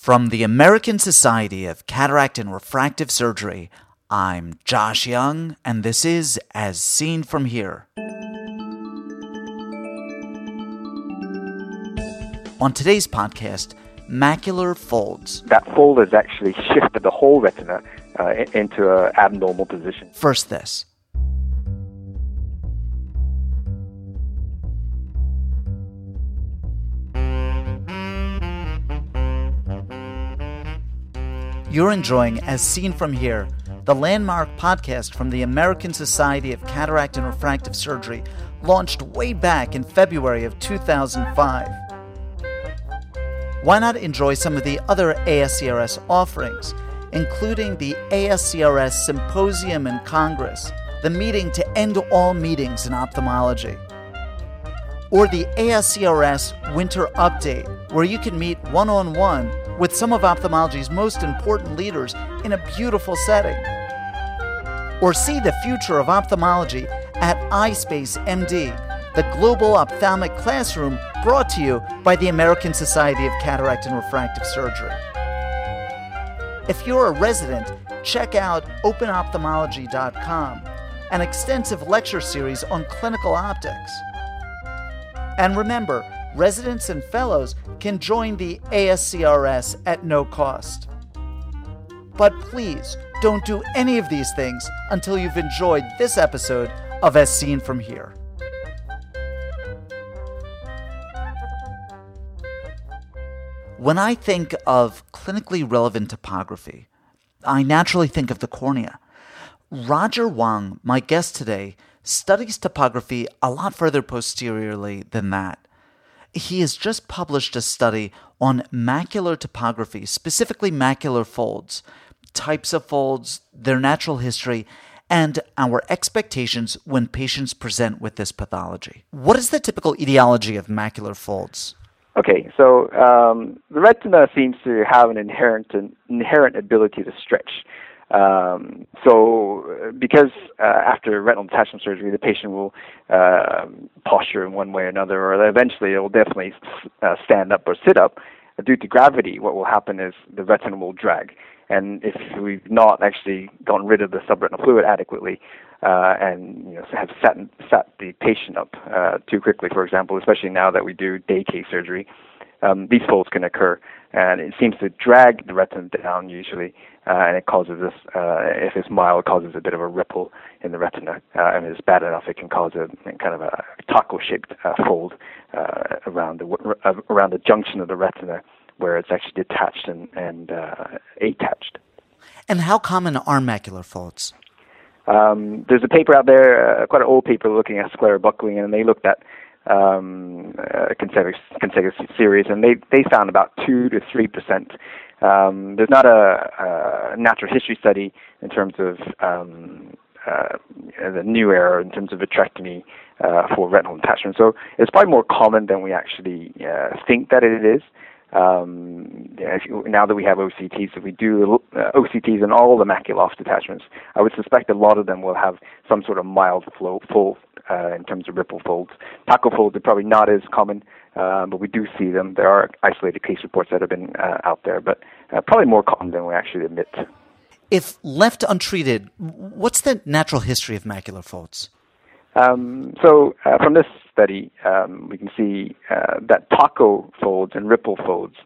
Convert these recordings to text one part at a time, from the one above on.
From the American Society of Cataract and Refractive Surgery, I'm Josh Young, and this is As Seen From Here. On today's podcast, macular folds. That fold has actually shifted the whole retina uh, into an abnormal position. First, this. You're enjoying As Seen From Here, the landmark podcast from the American Society of Cataract and Refractive Surgery, launched way back in February of 2005. Why not enjoy some of the other ASCRS offerings, including the ASCRS Symposium and Congress, the meeting to end all meetings in ophthalmology, or the ASCRS Winter Update, where you can meet one on one with some of ophthalmology's most important leaders in a beautiful setting. Or see the future of ophthalmology at iSpace MD, the global ophthalmic classroom brought to you by the American Society of Cataract and Refractive Surgery. If you're a resident, check out openophthalmology.com, an extensive lecture series on clinical optics. And remember, residents and fellows can join the ASCRS at no cost. But please don't do any of these things until you've enjoyed this episode of As Seen From Here. When I think of clinically relevant topography, I naturally think of the cornea. Roger Wong, my guest today, studies topography a lot further posteriorly than that. He has just published a study on macular topography, specifically macular folds, types of folds, their natural history, and our expectations when patients present with this pathology. What is the typical etiology of macular folds? Okay, so um, the retina seems to have an inherent an inherent ability to stretch. Um, so, uh, because uh, after retinal detachment surgery, the patient will uh, posture in one way or another, or eventually it will definitely uh, stand up or sit up. Due to gravity, what will happen is the retina will drag. And if we've not actually gotten rid of the subretinal fluid adequately, uh, and you know, have set, set the patient up uh, too quickly, for example, especially now that we do day case surgery, um, these folds can occur. And it seems to drag the retina down usually, uh, and it causes this, uh, if it's mild, it causes a bit of a ripple in the retina. Uh, and if it's bad enough, it can cause a kind of a taco-shaped uh, fold uh, around the uh, around the junction of the retina where it's actually detached and, and uh, attached. And how common are macular folds? Um, there's a paper out there, uh, quite an old paper, looking at scleral buckling, and they looked at um, uh, consecutive, consecutive series, and they they found about two to three percent. Um, there's not a, a natural history study in terms of um, uh, the new era in terms of vitrectomy uh, for retinal detachment. So it's probably more common than we actually uh, think that it is um, you, now that we have OCTs, if we do uh, OCTs in all the off detachments, I would suspect a lot of them will have some sort of mild flow, fold uh, in terms of ripple folds. Taco folds are probably not as common, uh, but we do see them. There are isolated case reports that have been uh, out there, but uh, probably more common than we actually admit. If left untreated, what's the natural history of macular folds? Um, so uh, from this study, um, we can see uh, that taco folds and ripple folds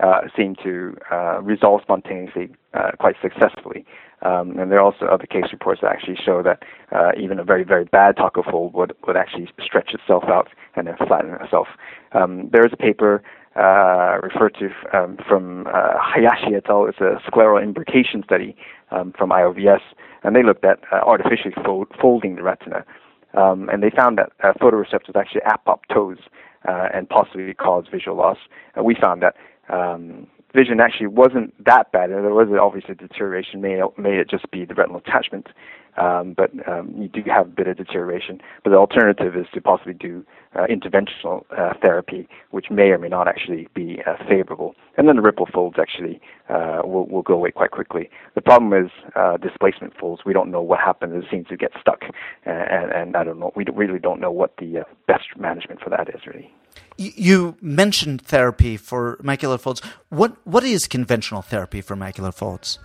uh, seem to uh, resolve spontaneously uh, quite successfully. Um, and there are also other case reports that actually show that uh, even a very, very bad taco fold would, would actually stretch itself out and then flatten itself. Um, there is a paper uh, referred to um, from uh, Hayashi et al. It's a scleral imbrication study um, from IOVS, and they looked at uh, artificially fold, folding the retina. Um, and they found that uh, photoreceptors actually apoptose uh, and possibly cause visual loss. And we found that um, vision actually wasn't that bad. There was obviously deterioration. May may it just be the retinal attachment, um, but um, you do have a bit of deterioration. But the alternative is to possibly do uh, interventional uh, therapy, which may or may not actually be uh, favorable. And then the ripple folds actually uh, will, will go away quite quickly. The problem is uh, displacement folds. We don't know what happens. It seems to get stuck, and, and I don't know. We really don't know what the uh, best management for that is really. You mentioned therapy for macular folds. What what is conventional therapy for macular folds?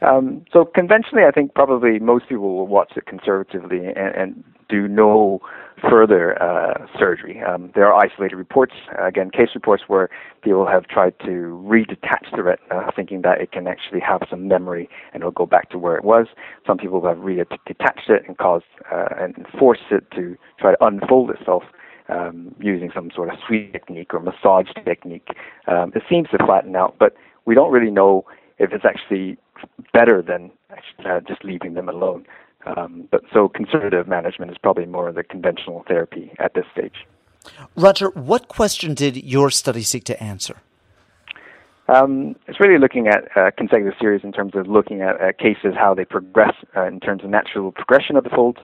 Um, so conventionally, I think probably most people will watch it conservatively and, and do no further uh, surgery. Um, there are isolated reports, again, case reports where people have tried to redetach the retina, thinking that it can actually have some memory and it'll go back to where it was. Some people have redetached it and caused uh, and forced it to try to unfold itself. Um, using some sort of sweep technique or massage technique, um, it seems to flatten out, but we don't really know if it's actually better than uh, just leaving them alone. Um, but so conservative management is probably more of the conventional therapy at this stage. Roger, what question did your study seek to answer? Um, it's really looking at uh, consecutive series in terms of looking at uh, cases, how they progress uh, in terms of natural progression of the folds.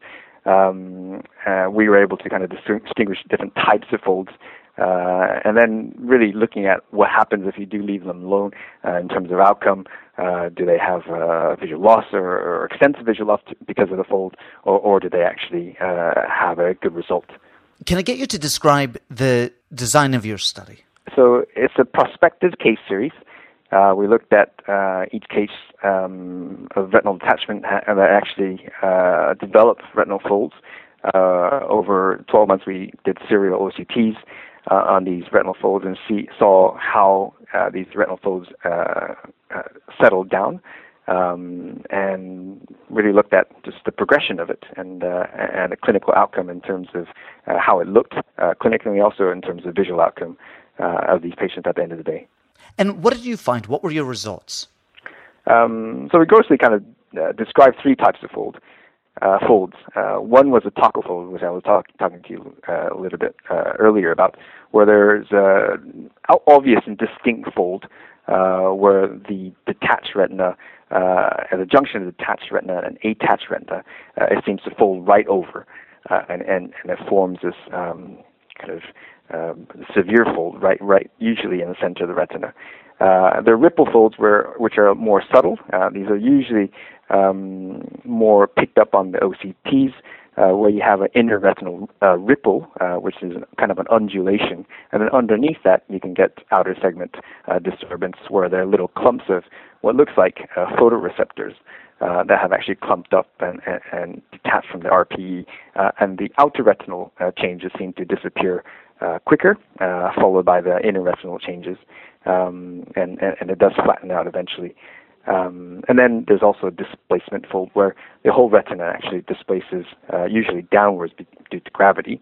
Um, uh, we were able to kind of distinguish different types of folds uh, and then really looking at what happens if you do leave them alone uh, in terms of outcome. Uh, do they have uh, visual loss or, or, extensive visual loss because of the fold, or, or do they actually uh, have a good result? Can I get you to describe the design of your study? So it's a prospective case series. Uh, we looked at uh, each case um, of retinal detachment that actually uh, developed retinal folds. over 12 months, we did serial OCTs uh, on these retinal folds and see saw how uh, these retinal folds uh, uh, settled down. Um, and really looked at just the progression of it and uh, and a clinical outcome in terms of uh, how it looked uh, clinically, also in terms of visual outcome uh, of these patients at the end of the day. And what did you find? What were your results? Um, so we grossly kind of uh, described three types of fold uh, folds. Uh, one was a taco fold, which I was talk, talking to you uh, a little bit uh, earlier about, where there's an obvious and distinct fold uh, where the detached retina, uh, at the junction of the detached retina and attached retina, it seems to fold right over, and, and, and it forms this um, kind of um, severe fold, right, right, usually in the center of the retina. Uh, the ripple folds, which are more subtle, uh, these are usually um, more picked up on the OCTs, uh, where you have an inner retinal uh, ripple, uh, which is kind of an undulation, and then underneath that you can get outer segment uh, disturbance, where there are little clumps of what looks like uh, photoreceptors. That have actually clumped up and, and, and detached from the RPE, and the outer retinal changes seem to disappear quicker, followed by the inner changes, um, and, and, it does flatten out eventually. Um, and then there's also a displacement fold where the whole retina actually displaces uh, usually downwards due to gravity,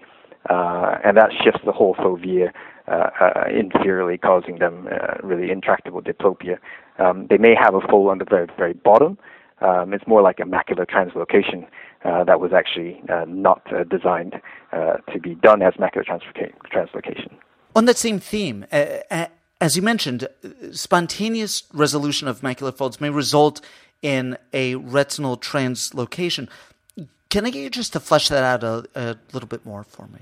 uh, and that shifts the whole fovea uh, uh, inferiorly, causing them uh, really intractable diplopia. Um, they may have a fold on the very very bottom. Um, it's more like a macular translocation uh, that was actually not designed to be done as macular translocation. On that same theme, as you mentioned, spontaneous resolution of macular folds may result in a retinal translocation. Can I get you just to flesh that out a, a little bit more for me?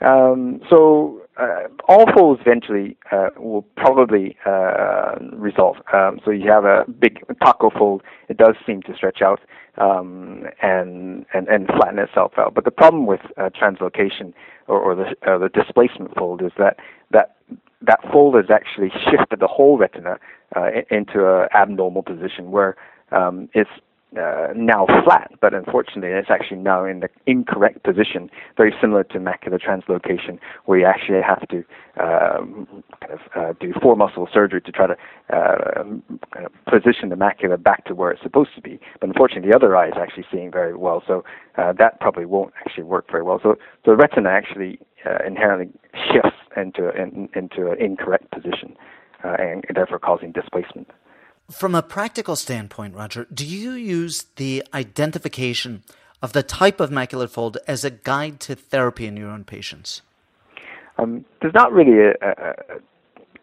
Um, so uh, all folds eventually uh, will probably uh, resolve. Um, so you have a big taco fold; it does seem to stretch out um, and, and and flatten itself out. But the problem with uh, translocation or, or the uh, the displacement fold is that that that fold has actually shifted the whole retina uh, into an abnormal position where um, it's uh, now flat, but unfortunately it's actually now in the incorrect position, very similar to macular translocation, where you actually have to um, kind of uh, do four muscle surgery to try to uh, kind of position the macula back to where it's supposed to be. But unfortunately, the other eye is actually seeing very well, so uh, that probably won't actually work very well. So, so the retina actually uh, inherently shifts into in, into an incorrect position, uh, and therefore causing displacement. From a practical standpoint, Roger, do you use the identification of the type of macular fold as a guide to therapy in your own patients? Um, there's not really a, a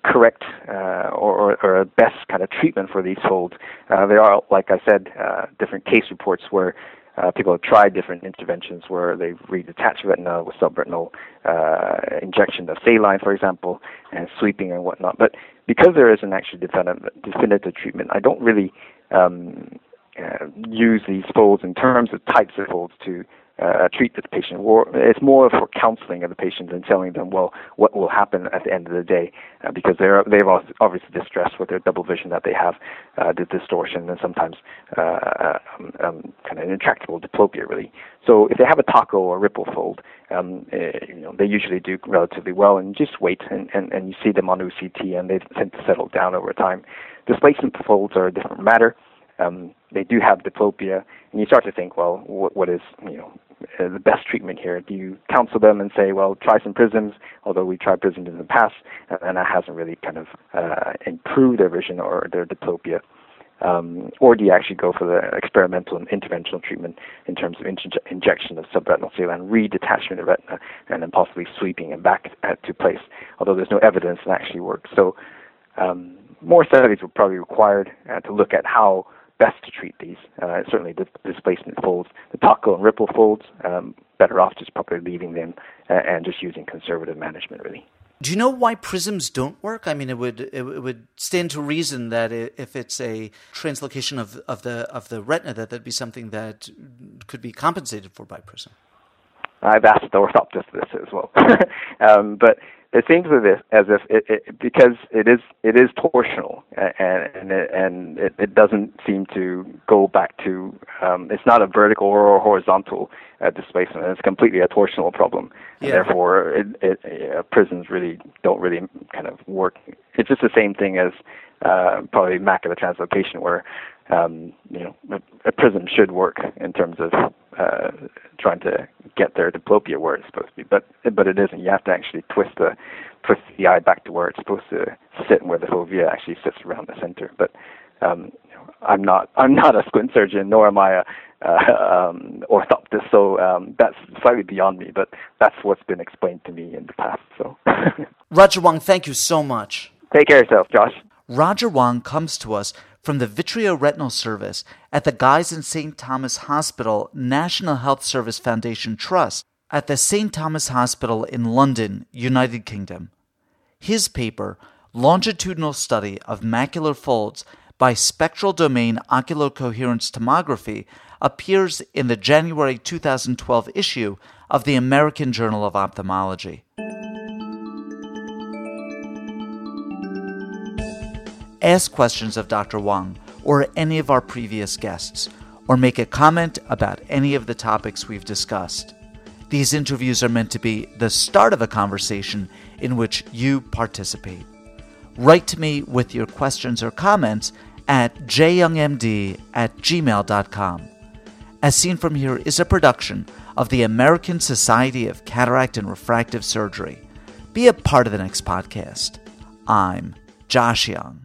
correct uh, or, or, a best kind of treatment for these folds. Uh, there are, like I said, uh, different case reports where uh, people have tried different interventions where they've redetached retina with subretinal uh, injection of saline, for example, and sweeping and whatnot. But because there isn't actually definitive, definitive treatment, I don't really um, uh, use these folds in terms of types of folds to uh, treat the patient. It's more for counseling of the patient and telling them, well, what will happen at the end of the day, uh, because they're they've obviously distressed with their double vision that they have, uh, the distortion and sometimes uh, um, um, kind of intractable diplopia, really. So if they have a taco or ripple fold, um, uh, you know, they usually do relatively well, and just wait and, and, and you see them on OCT, and they tend to settle down over time. Displacement folds are a different matter. Um, they do have diplopia, and you start to think, well, what, what is you know uh, the best treatment here? Do you counsel them and say, well, try some prisms, although we tried prisms in the past, and that hasn't really kind of uh, improved their vision or their diplopia? Um, or do you actually go for the experimental and interventional treatment in terms of injection of subretinal saline, redetachment of retina, and then possibly sweeping it back uh, to place? Although there's no evidence that actually works. So um, more studies will probably be required uh, to look at how best to treat these. Uh, certainly the displacement folds, the taco and ripple folds, um, better off just probably leaving them uh, and just using conservative management really. Do you know why prisms don't work? I mean, it would it would stand to reason that if it's a translocation of, of the of the retina, that that'd be something that could be compensated for by prism. I've asked the orthoptist this as well, um, but it seems as if, it, it, because it is it is torsional and and it, and it, it doesn't seem to go back to um, it's not a vertical or horizontal uh, displacement it's completely a torsional problem and yeah. therefore it, it, uh, prisms really don't really kind of work it's just the same thing as uh, probably macular translocation where um, you know a, a prism should work in terms of uh, trying to get their diplopia where it's supposed to be, but but it isn't. You have to actually twist the twist the eye back to where it's supposed to sit and where the fovea actually sits around the center. But um, I'm not I'm not a squint surgeon, nor am I a uh, um, orthoptist, so um, that's slightly beyond me. But that's what's been explained to me in the past. So, Roger Wong, thank you so much. Take care of yourself, Josh. Roger Wong comes to us from the Vitreoretinal Service at the Guy's and St. Thomas Hospital National Health Service Foundation Trust at the St. Thomas Hospital in London, United Kingdom. His paper, Longitudinal Study of Macular Folds by Spectral Domain Ocular Coherence Tomography, appears in the January 2012 issue of the American Journal of Ophthalmology. Ask questions of Dr. Wong or any of our previous guests, or make a comment about any of the topics we've discussed. These interviews are meant to be the start of a conversation in which you participate. Write to me with your questions or comments at jyoungmd at gmail.com. As Seen From Here is a production of the American Society of Cataract and Refractive Surgery. Be a part of the next podcast. I'm Josh Young.